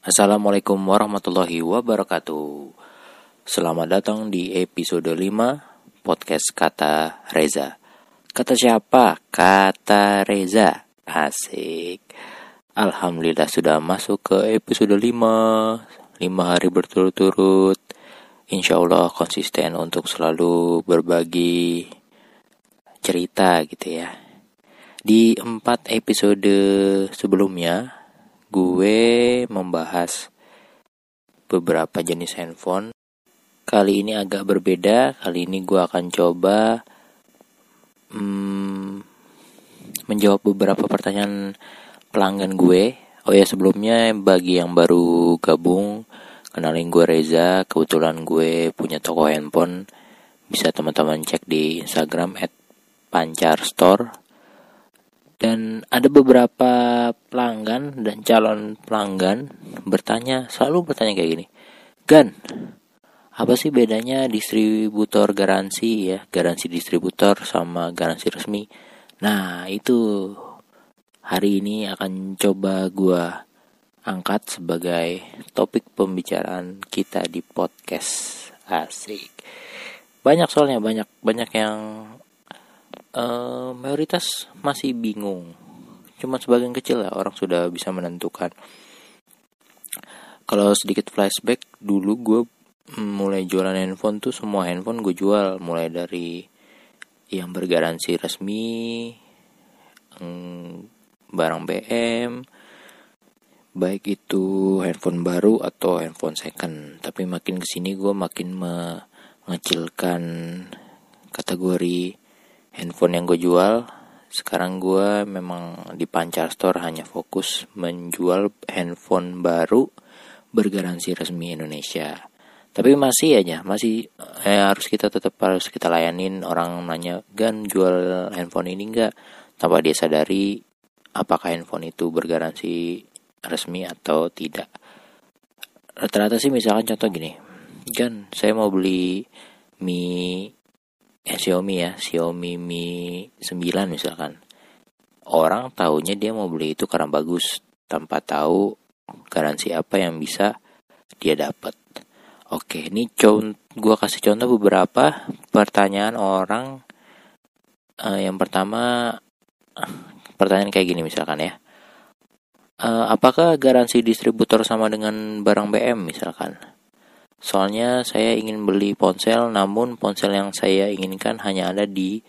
Assalamualaikum warahmatullahi wabarakatuh. Selamat datang di episode 5 Podcast Kata Reza. Kata siapa? Kata Reza. Asik. Alhamdulillah sudah masuk ke episode 5 5 hari berturut-turut Insya Allah konsisten untuk selalu berbagi cerita gitu ya. Di empat episode sebelumnya, gue membahas beberapa jenis handphone. Kali ini agak berbeda. Kali ini gue akan coba hmm, menjawab beberapa pertanyaan pelanggan gue. Oh ya sebelumnya bagi yang baru gabung Kenalin gue Reza, kebetulan gue punya toko handphone. Bisa teman-teman cek di Instagram at Pancar Store. Dan ada beberapa pelanggan dan calon pelanggan bertanya, selalu bertanya kayak gini. Gan, apa sih bedanya distributor garansi ya, garansi distributor sama garansi resmi? Nah, itu hari ini akan coba gue angkat sebagai topik pembicaraan kita di podcast. Asik. Banyak soalnya banyak banyak yang uh, mayoritas masih bingung. Cuma sebagian kecil lah orang sudah bisa menentukan. Kalau sedikit flashback dulu gue mulai jualan handphone tuh semua handphone gue jual. Mulai dari yang bergaransi resmi barang BM baik itu handphone baru atau handphone second. Tapi makin ke sini gue makin mengecilkan kategori handphone yang gue jual. Sekarang gue memang di Pancar Store hanya fokus menjual handphone baru bergaransi resmi Indonesia. Tapi masih aja masih eh, harus kita tetap harus kita layanin. Orang nanya gan jual handphone ini enggak tanpa dia sadari apakah handphone itu bergaransi resmi atau tidak. Rata-rata sih misalkan contoh gini. Kan saya mau beli Mi eh, Xiaomi ya Xiaomi Mi 9 misalkan. Orang tahunya dia mau beli itu karena bagus tanpa tahu garansi apa yang bisa dia dapat. Oke ini gue kasih contoh beberapa pertanyaan orang. Uh, yang pertama pertanyaan kayak gini misalkan ya uh, apakah garansi distributor sama dengan barang BM misalkan? Soalnya saya ingin beli ponsel, namun ponsel yang saya inginkan hanya ada di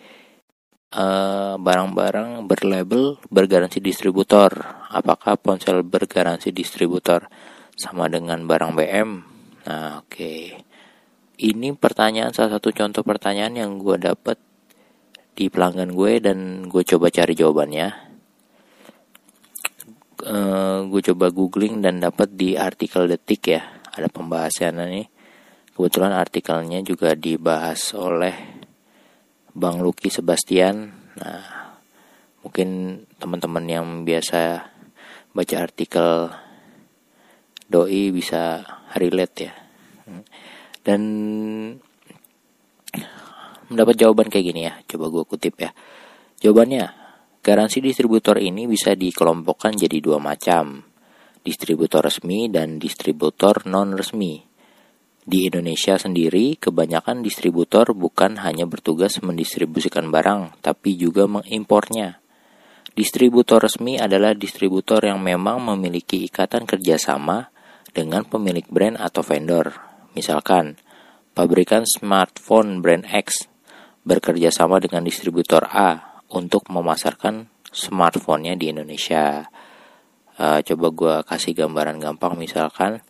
eh, barang-barang uh, berlabel bergaransi distributor. Apakah ponsel bergaransi distributor sama dengan barang BM? Nah, oke. Okay. Ini pertanyaan salah satu contoh pertanyaan yang gue dapet di pelanggan gue dan gue coba cari jawabannya eh, gue coba googling dan dapat di artikel detik ya. Ada pembahasannya nih kebetulan artikelnya juga dibahas oleh Bang Lucky Sebastian. Nah mungkin teman-teman yang biasa baca artikel doi bisa relate ya. Dan mendapat jawaban kayak gini ya. Coba gue kutip ya. Jawabannya Garansi distributor ini bisa dikelompokkan jadi dua macam, distributor resmi dan distributor non-resmi. Di Indonesia sendiri, kebanyakan distributor bukan hanya bertugas mendistribusikan barang, tapi juga mengimpornya. Distributor resmi adalah distributor yang memang memiliki ikatan kerjasama dengan pemilik brand atau vendor. Misalkan, pabrikan smartphone brand X bekerja sama dengan distributor A untuk memasarkan smartphone-nya di Indonesia. Uh, coba gue kasih gambaran gampang misalkan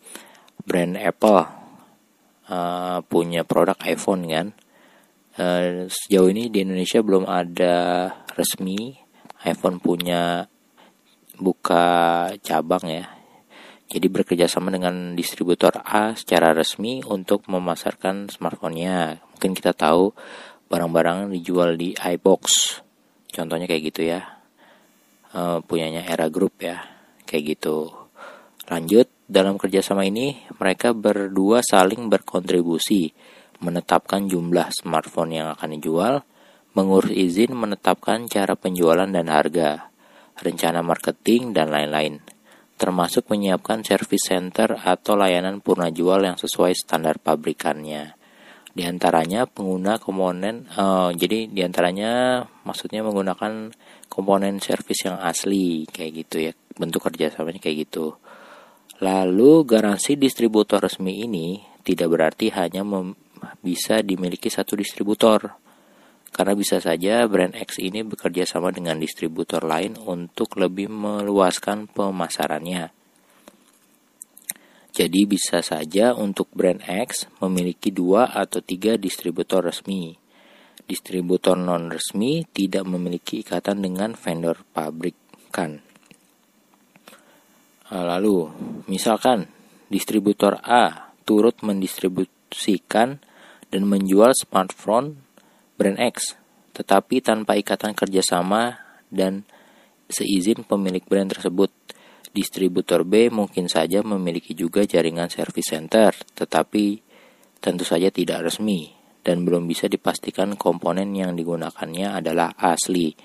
brand Apple uh, punya produk iPhone kan. Uh, sejauh ini di Indonesia belum ada resmi iPhone punya buka cabang ya. Jadi bekerja sama dengan distributor A secara resmi untuk memasarkan smartphone-nya. Mungkin kita tahu barang-barang dijual di iBox contohnya kayak gitu ya uh, punyanya era group ya kayak gitu lanjut dalam kerjasama ini mereka berdua saling berkontribusi menetapkan jumlah smartphone yang akan dijual mengurus izin, menetapkan cara penjualan dan harga, rencana marketing, dan lain-lain. Termasuk menyiapkan service center atau layanan purna jual yang sesuai standar pabrikannya. Di antaranya pengguna komponen, uh, jadi di antaranya maksudnya menggunakan komponen servis yang asli kayak gitu ya, bentuk kerjasamanya kayak gitu. Lalu garansi distributor resmi ini tidak berarti hanya bisa dimiliki satu distributor. Karena bisa saja brand X ini bekerja sama dengan distributor lain untuk lebih meluaskan pemasarannya. Jadi bisa saja untuk brand X memiliki dua atau tiga distributor resmi. Distributor non resmi tidak memiliki ikatan dengan vendor pabrikan. Lalu, misalkan distributor A turut mendistribusikan dan menjual smartphone brand X, tetapi tanpa ikatan kerjasama dan seizin pemilik brand tersebut. Distributor B mungkin saja memiliki juga jaringan service center, tetapi tentu saja tidak resmi dan belum bisa dipastikan komponen yang digunakannya adalah asli.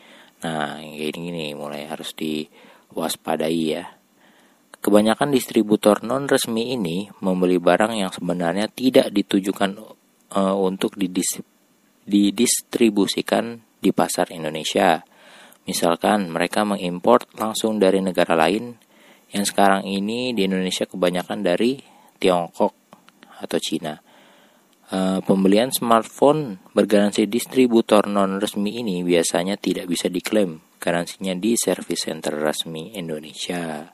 Nah, ini gini mulai harus diwaspadai ya. Kebanyakan distributor non resmi ini membeli barang yang sebenarnya tidak ditujukan uh, untuk didistribusikan di pasar Indonesia. Misalkan mereka mengimpor langsung dari negara lain yang sekarang ini di Indonesia kebanyakan dari Tiongkok atau Cina. E, pembelian smartphone bergaransi distributor non resmi ini biasanya tidak bisa diklaim garansinya di service center resmi Indonesia.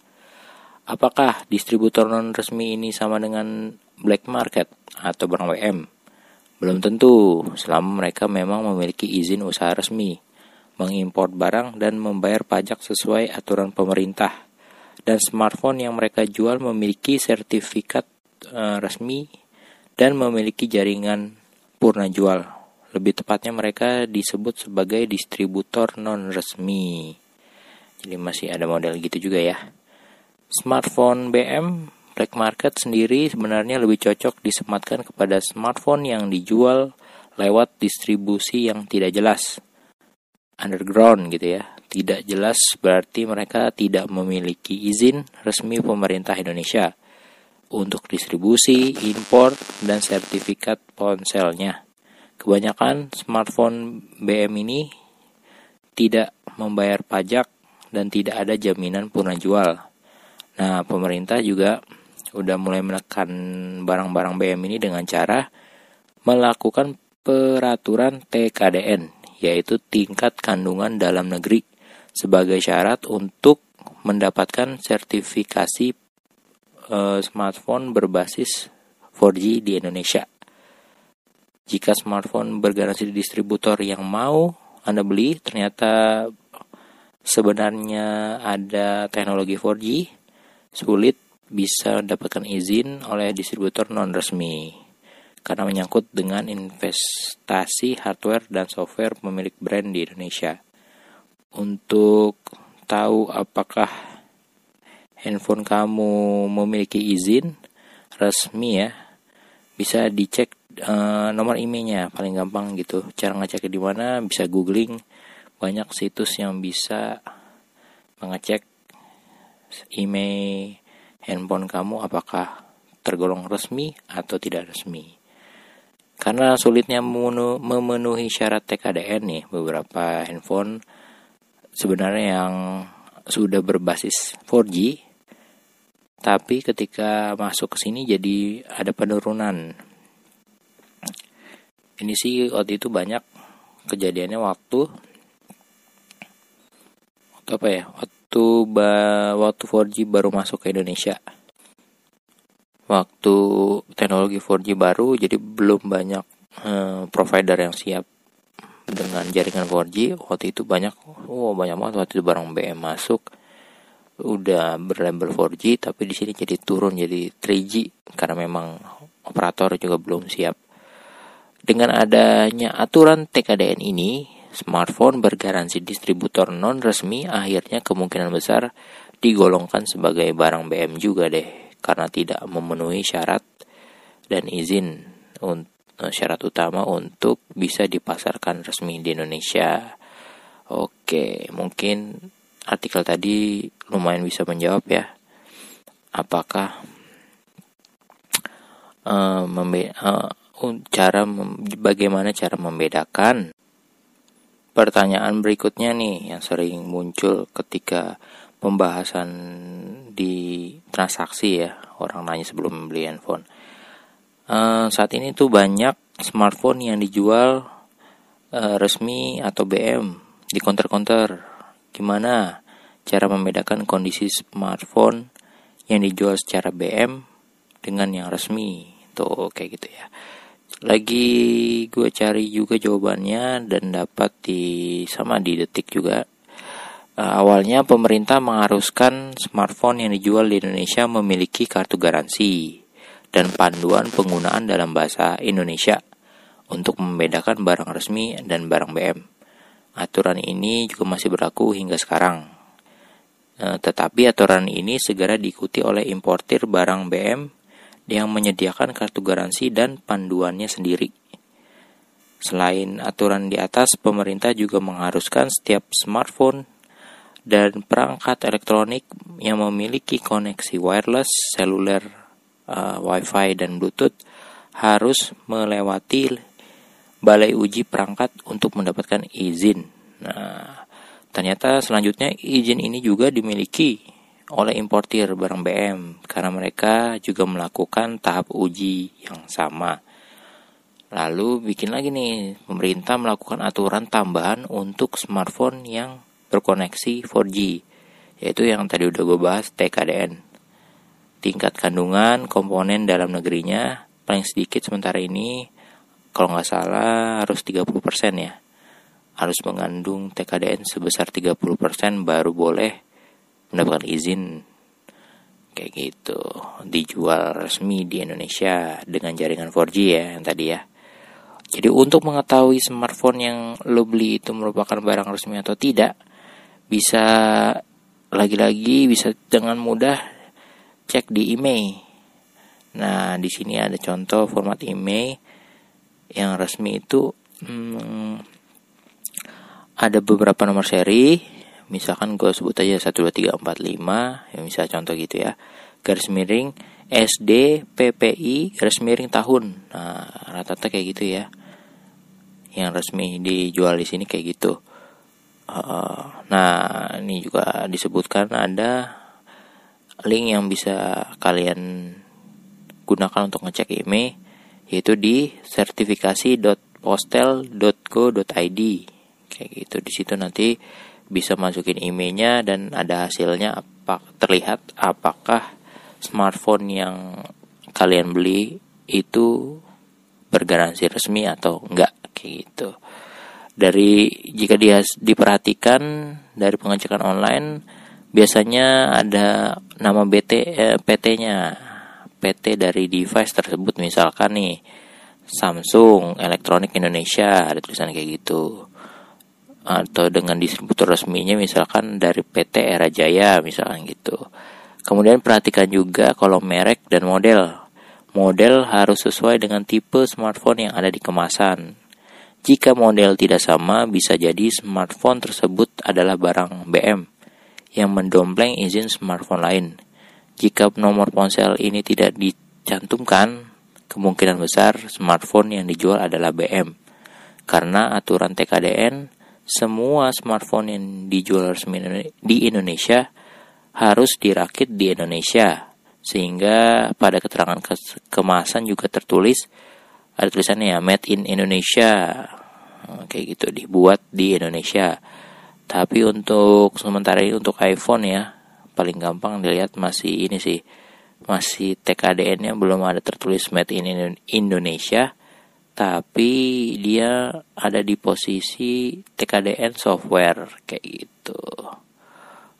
Apakah distributor non resmi ini sama dengan black market atau barang WM? Belum tentu, selama mereka memang memiliki izin usaha resmi, mengimpor barang dan membayar pajak sesuai aturan pemerintah dan smartphone yang mereka jual memiliki sertifikat uh, resmi dan memiliki jaringan purna jual. Lebih tepatnya mereka disebut sebagai distributor non resmi. Jadi masih ada model gitu juga ya. Smartphone BM black market sendiri sebenarnya lebih cocok disematkan kepada smartphone yang dijual lewat distribusi yang tidak jelas. Underground gitu ya tidak jelas berarti mereka tidak memiliki izin resmi pemerintah Indonesia untuk distribusi, impor, dan sertifikat ponselnya. Kebanyakan smartphone BM ini tidak membayar pajak dan tidak ada jaminan purna jual. Nah, pemerintah juga udah mulai menekan barang-barang BM ini dengan cara melakukan peraturan TKDN, yaitu tingkat kandungan dalam negeri sebagai syarat untuk mendapatkan sertifikasi uh, smartphone berbasis 4G di Indonesia. Jika smartphone bergaransi di distributor yang mau Anda beli ternyata sebenarnya ada teknologi 4G, sulit bisa mendapatkan izin oleh distributor non resmi karena menyangkut dengan investasi hardware dan software pemilik brand di Indonesia untuk tahu apakah handphone kamu memiliki izin resmi ya bisa dicek uh, nomor emailnya paling gampang gitu. Cara ngecek di mana bisa googling banyak situs yang bisa mengecek email handphone kamu apakah tergolong resmi atau tidak resmi. Karena sulitnya memenuhi syarat TKDN nih beberapa handphone sebenarnya yang sudah berbasis 4G tapi ketika masuk ke sini jadi ada penurunan. Ini sih waktu itu banyak kejadiannya waktu waktu apa ya? Waktu ba, waktu 4G baru masuk ke Indonesia. Waktu teknologi 4G baru jadi belum banyak eh, provider yang siap dengan jaringan 4G waktu itu banyak oh banyak banget waktu itu barang BM masuk udah berlabel 4G tapi di sini jadi turun jadi 3G karena memang operator juga belum siap. Dengan adanya aturan TKDN ini, smartphone bergaransi distributor non resmi akhirnya kemungkinan besar digolongkan sebagai barang BM juga deh karena tidak memenuhi syarat dan izin eh, syarat utama untuk bisa dipasarkan resmi di Indonesia. Oke, mungkin artikel tadi lumayan bisa menjawab ya. Apakah uh, uh, cara bagaimana cara membedakan pertanyaan berikutnya nih yang sering muncul ketika pembahasan di transaksi ya orang nanya sebelum membeli handphone uh, saat ini tuh banyak smartphone yang dijual uh, resmi atau BM di counter-counter gimana cara membedakan kondisi smartphone yang dijual secara BM dengan yang resmi? Tuh kayak gitu ya. Lagi gue cari juga jawabannya dan dapat di sama di detik juga. Uh, awalnya pemerintah mengharuskan smartphone yang dijual di Indonesia memiliki kartu garansi dan panduan penggunaan dalam bahasa Indonesia untuk membedakan barang resmi dan barang BM. Aturan ini juga masih berlaku hingga sekarang. Uh, tetapi aturan ini segera diikuti oleh importir barang BM yang menyediakan kartu garansi dan panduannya sendiri. Selain aturan di atas, pemerintah juga mengharuskan setiap smartphone dan perangkat elektronik yang memiliki koneksi wireless, seluler, uh, Wi-Fi, dan Bluetooth harus melewati balai uji perangkat untuk mendapatkan izin. Nah, ternyata selanjutnya izin ini juga dimiliki oleh importir barang BM karena mereka juga melakukan tahap uji yang sama. Lalu bikin lagi nih, pemerintah melakukan aturan tambahan untuk smartphone yang berkoneksi 4G, yaitu yang tadi udah gue bahas TKDN. Tingkat kandungan komponen dalam negerinya paling sedikit sementara ini, kalau nggak salah harus 30% ya. Harus mengandung TKDN sebesar 30% baru boleh mendapatkan izin. Kayak gitu. Dijual resmi di Indonesia dengan jaringan 4G ya yang tadi ya. Jadi untuk mengetahui smartphone yang lo beli itu merupakan barang resmi atau tidak bisa lagi-lagi bisa dengan mudah cek di email. Nah di sini ada contoh format email yang resmi itu hmm, ada beberapa nomor seri. Misalkan gue sebut aja 12345 ya misal contoh gitu ya. Garis miring SD PPI garis miring tahun. Nah rata-rata kayak gitu ya. Yang resmi dijual di sini kayak gitu. Uh, nah ini juga disebutkan ada link yang bisa kalian gunakan untuk ngecek email yaitu di sertifikasi.postel.go.id kayak gitu. Di situ nanti bisa masukin emailnya dan ada hasilnya apa terlihat apakah smartphone yang kalian beli itu bergaransi resmi atau enggak kayak gitu. Dari jika dia diperhatikan dari pengecekan online biasanya ada nama BT eh, PT-nya PT dari device tersebut misalkan nih Samsung Elektronik Indonesia ada tulisan kayak gitu atau dengan distributor resminya misalkan dari PT Era Jaya misalkan gitu. Kemudian perhatikan juga kolom merek dan model. Model harus sesuai dengan tipe smartphone yang ada di kemasan. Jika model tidak sama, bisa jadi smartphone tersebut adalah barang BM yang mendompleng izin smartphone lain. Jika nomor ponsel ini tidak dicantumkan, kemungkinan besar smartphone yang dijual adalah BM. Karena aturan TKDN semua smartphone yang dijual resmi di Indonesia harus dirakit di Indonesia sehingga pada keterangan kemasan juga tertulis ada tulisannya ya made in Indonesia kayak gitu dibuat di Indonesia tapi untuk sementara ini untuk iPhone ya paling gampang dilihat masih ini sih masih TKDN-nya belum ada tertulis made in Indonesia tapi dia ada di posisi TKDN software kayak gitu.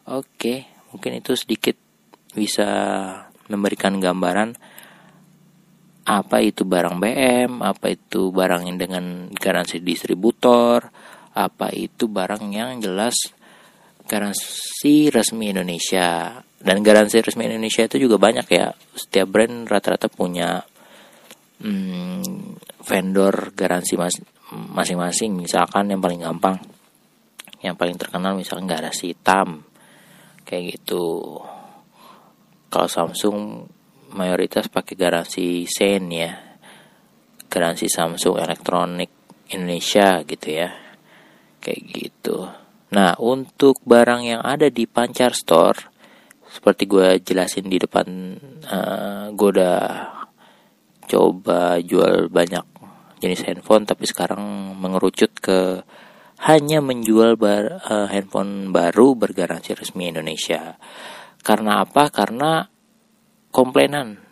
Oke, mungkin itu sedikit bisa memberikan gambaran apa itu barang BM, apa itu barang yang dengan garansi distributor, apa itu barang yang jelas garansi resmi Indonesia. Dan garansi resmi Indonesia itu juga banyak ya. Setiap brand rata-rata punya hmm, vendor garansi mas masing-masing misalkan yang paling gampang yang paling terkenal misalkan garasi hitam kayak gitu kalau Samsung mayoritas pakai garansi Sen ya garansi Samsung Elektronik Indonesia gitu ya kayak gitu. Nah untuk barang yang ada di Pancar Store seperti gue jelasin di depan uh, gue udah coba jual banyak jenis handphone tapi sekarang mengerucut ke hanya menjual bar, uh, handphone baru bergaransi resmi Indonesia. Karena apa? Karena komplainan.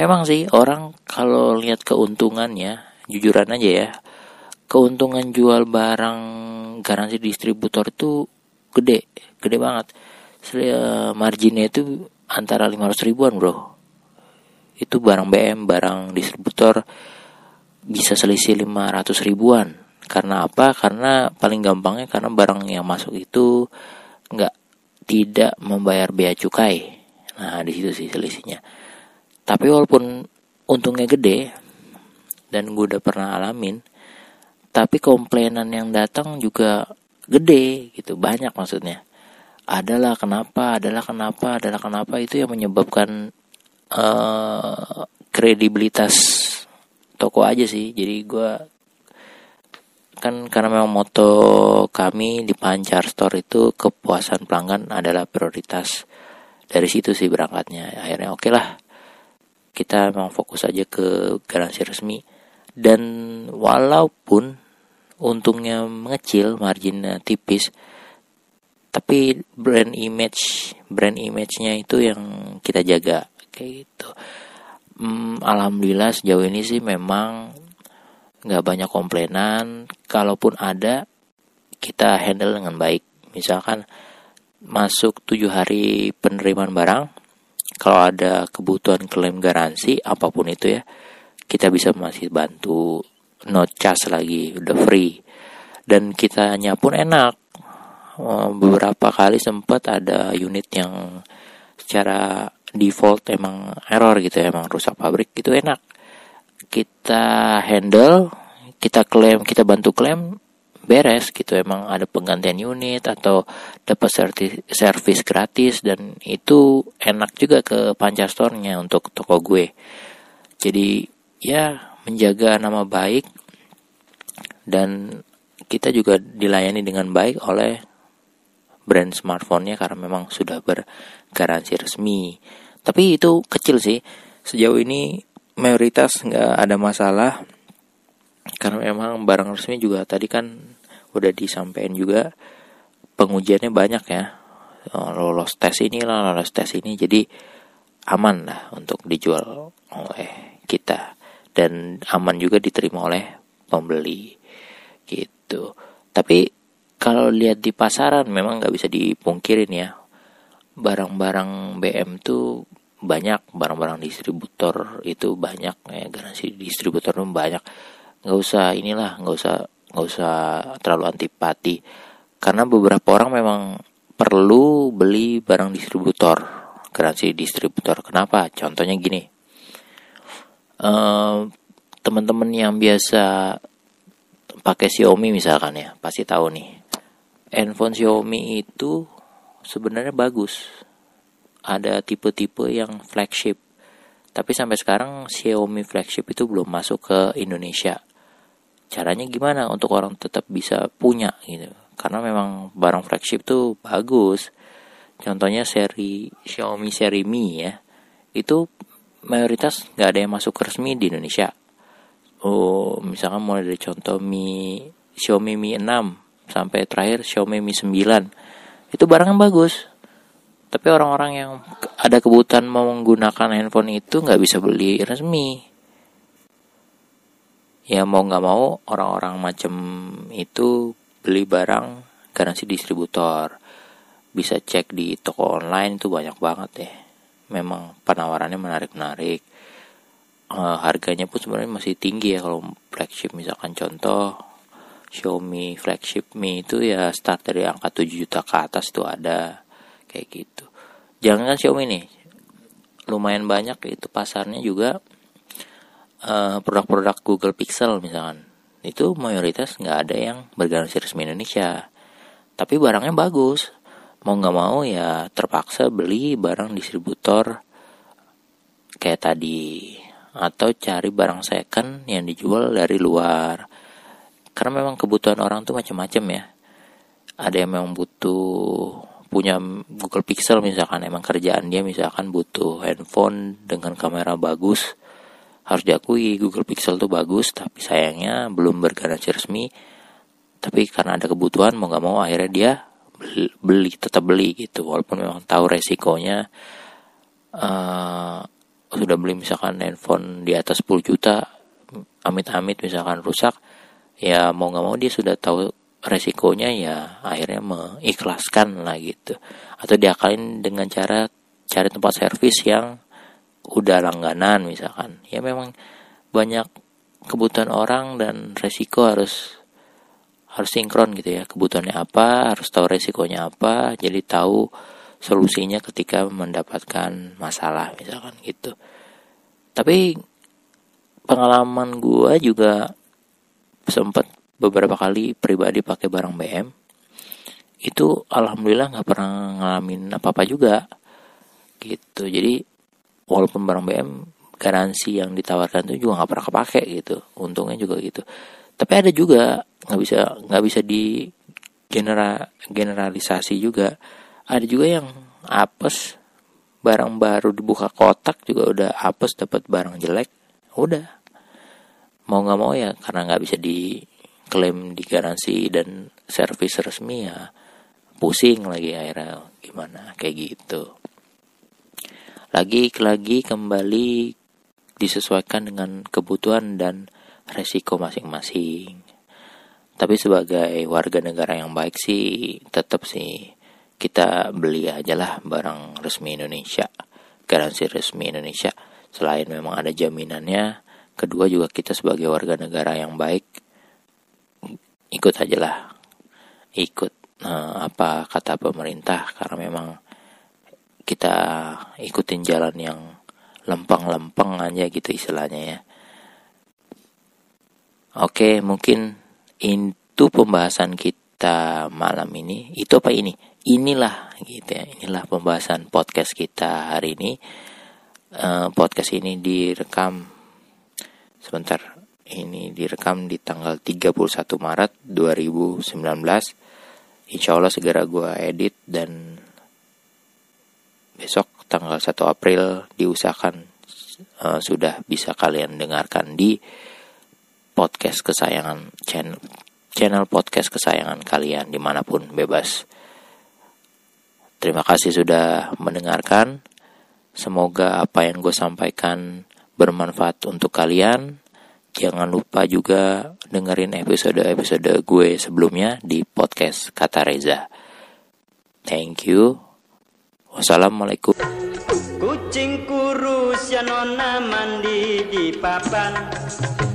Memang sih orang kalau lihat keuntungannya jujuran aja ya keuntungan jual barang garansi distributor itu gede gede banget. Marginnya itu antara 500 ribuan bro. Itu barang BM barang distributor bisa selisih 500 ribuan. Karena apa? Karena paling gampangnya karena barang yang masuk itu nggak tidak membayar bea cukai. Nah di situ sih selisihnya. Tapi walaupun untungnya gede dan gue udah pernah alamin tapi komplainan yang datang juga gede gitu banyak maksudnya. Adalah kenapa adalah kenapa adalah kenapa itu yang menyebabkan uh, kredibilitas toko aja sih. Jadi gue kan karena memang moto kami di Pancar Store itu kepuasan pelanggan adalah prioritas dari situ sih berangkatnya. Akhirnya oke okay lah kita memang fokus aja ke garansi resmi. Dan walaupun untungnya mengecil marginnya tipis. Tapi brand image brand image-nya itu yang kita jaga kayak gitu. Hmm, alhamdulillah sejauh ini sih memang nggak banyak komplainan. Kalaupun ada kita handle dengan baik. Misalkan masuk tujuh hari penerimaan barang kalau ada kebutuhan klaim garansi apa pun itu ya kita bisa masih bantu no charge lagi udah free. Dan kitanya pun enak. Eh, beberapa kali sempat ada unit yang secara default emang error gitu ya emang rusak pabrik itu enak. Kita handle kita klaim kita bantu klaim beres gitu. Emang ada penggantian unit atau dapat servis gratis dan itu enak juga ke Pancar Store-nya untuk toko gue. Jadi ya menjaga nama baik dan kita juga dilayani dengan baik oleh brand smartphone-nya karena memang sudah bergaransi resmi. Tapi itu kecil sih. Sejauh ini mayoritas nggak ada masalah karena memang barang resmi juga tadi kan udah disampaikan juga pengujiannya banyak ya lolos tes ini lolos tes ini jadi aman lah untuk dijual oleh kita dan aman juga diterima oleh pembeli gitu. Tapi kalau lihat di pasaran memang nggak bisa dipungkirin ya. Barang-barang BM tuh banyak barang-barang distributor itu banyak ya garansi distributor tuh banyak. Nggak usah inilah nggak usah nggak usah terlalu antipati. Karena beberapa orang memang perlu beli barang distributor garansi distributor. Kenapa? Contohnya gini uh, teman-teman yang biasa pakai Xiaomi misalkan ya pasti tahu nih. Handphone Xiaomi itu sebenarnya bagus. Ada tipe-tipe yang flagship. Tapi sampai sekarang Xiaomi flagship itu belum masuk ke Indonesia. Caranya gimana untuk orang tetap bisa punya gitu? Karena memang barang flagship tuh bagus. Contohnya seri Xiaomi seri Mi ya. Itu mayoritas nggak ada yang masuk resmi di Indonesia. Oh misalkan mulai dari contoh Mi Xiaomi Mi 6 sampai terakhir Xiaomi Mi 9 itu barang yang bagus. Tapi orang-orang yang ada kebutuhan mau menggunakan handphone itu nggak bisa beli resmi. Ya mau nggak mau orang-orang macam itu beli barang garansi distributor. Bisa cek di toko online itu banyak banget ya memang penawarannya menarik-menarik. E, harganya pun sebenarnya masih tinggi ya kalau flagship misalkan contoh Xiaomi flagship Mi itu ya start dari angka 7 juta ke atas itu ada kayak gitu. Jangan kan Xiaomi nih lumayan banyak itu pasarnya juga eh, produk-produk Google Pixel misalkan. Itu mayoritas nggak ada yang bergaransi resmi Indonesia. Tapi barangnya bagus mau nggak mau ya terpaksa beli barang distributor kayak tadi. Atau cari barang second yang dijual dari luar. Karena memang kebutuhan orang tuh macam-macam ya. Ada yang memang butuh punya Google Pixel misalkan emang kerjaan dia misalkan butuh handphone dengan kamera bagus. Harus diakui Google Pixel tuh bagus tapi sayangnya belum bergaransi resmi. Tapi karena ada kebutuhan mau nggak mau akhirnya dia beli, tetap beli gitu. Walaupun memang tahu resikonya uh, sudah beli misalkan handphone di atas 10 juta amit-amit misalkan rusak ya mau nggak mau dia sudah tahu resikonya ya akhirnya mengikhlaskan lah gitu. Atau diakalin dengan cara cari tempat servis yang udah langganan misalkan. Ya memang banyak kebutuhan orang dan resiko harus harus sinkron gitu ya kebutuhannya apa harus tahu resikonya apa jadi tahu solusinya ketika mendapatkan masalah misalkan gitu. Tapi pengalaman gua juga sempat beberapa kali pribadi pakai barang BM itu alhamdulillah nggak pernah ngalamin apa apa juga gitu. Jadi walaupun barang BM garansi yang ditawarkan itu juga nggak pernah kepake gitu. Untungnya juga gitu tapi ada juga nggak bisa nggak bisa di genera generalisasi juga. Ada juga yang apes barang baru dibuka kotak juga udah apes dapat barang jelek udah. Mau nggak mau ya karena nggak bisa diklaim di garansi dan servis resmi ya pusing lagi akhirnya gimana kayak gitu. Lagi-lagi kembali disesuaikan dengan kebutuhan dan resiko masing-masing. Tapi sebagai warga negara yang baik sih tetap sih kita beli aja lah barang resmi Indonesia, garansi resmi Indonesia. Selain memang ada jaminannya, kedua juga kita sebagai warga negara yang baik ikut aja lah, ikut nah, apa kata pemerintah karena memang kita ikutin jalan yang lempeng-lempeng aja gitu istilahnya ya. Oke, mungkin itu pembahasan kita malam ini. Itu apa ini? Inilah gitu ya. Inilah pembahasan podcast kita hari ini. Uh, podcast ini direkam sebentar. Ini direkam di tanggal 31 Maret 2019. Insya Allah segera gue edit dan besok tanggal 1 April diusahakan uh, sudah bisa kalian dengarkan di podcast kesayangan channel channel podcast kesayangan kalian di mana pun bebas. Terima kasih sudah mendengarkan. Semoga apa yang gue sampaikan bermanfaat untuk kalian. Jangan lupa juga dengerin episode-episode gue sebelumnya di podcast Kata Reza. Thank you. Wassalamualaikum. Kucing kurus ya nona mandi di papan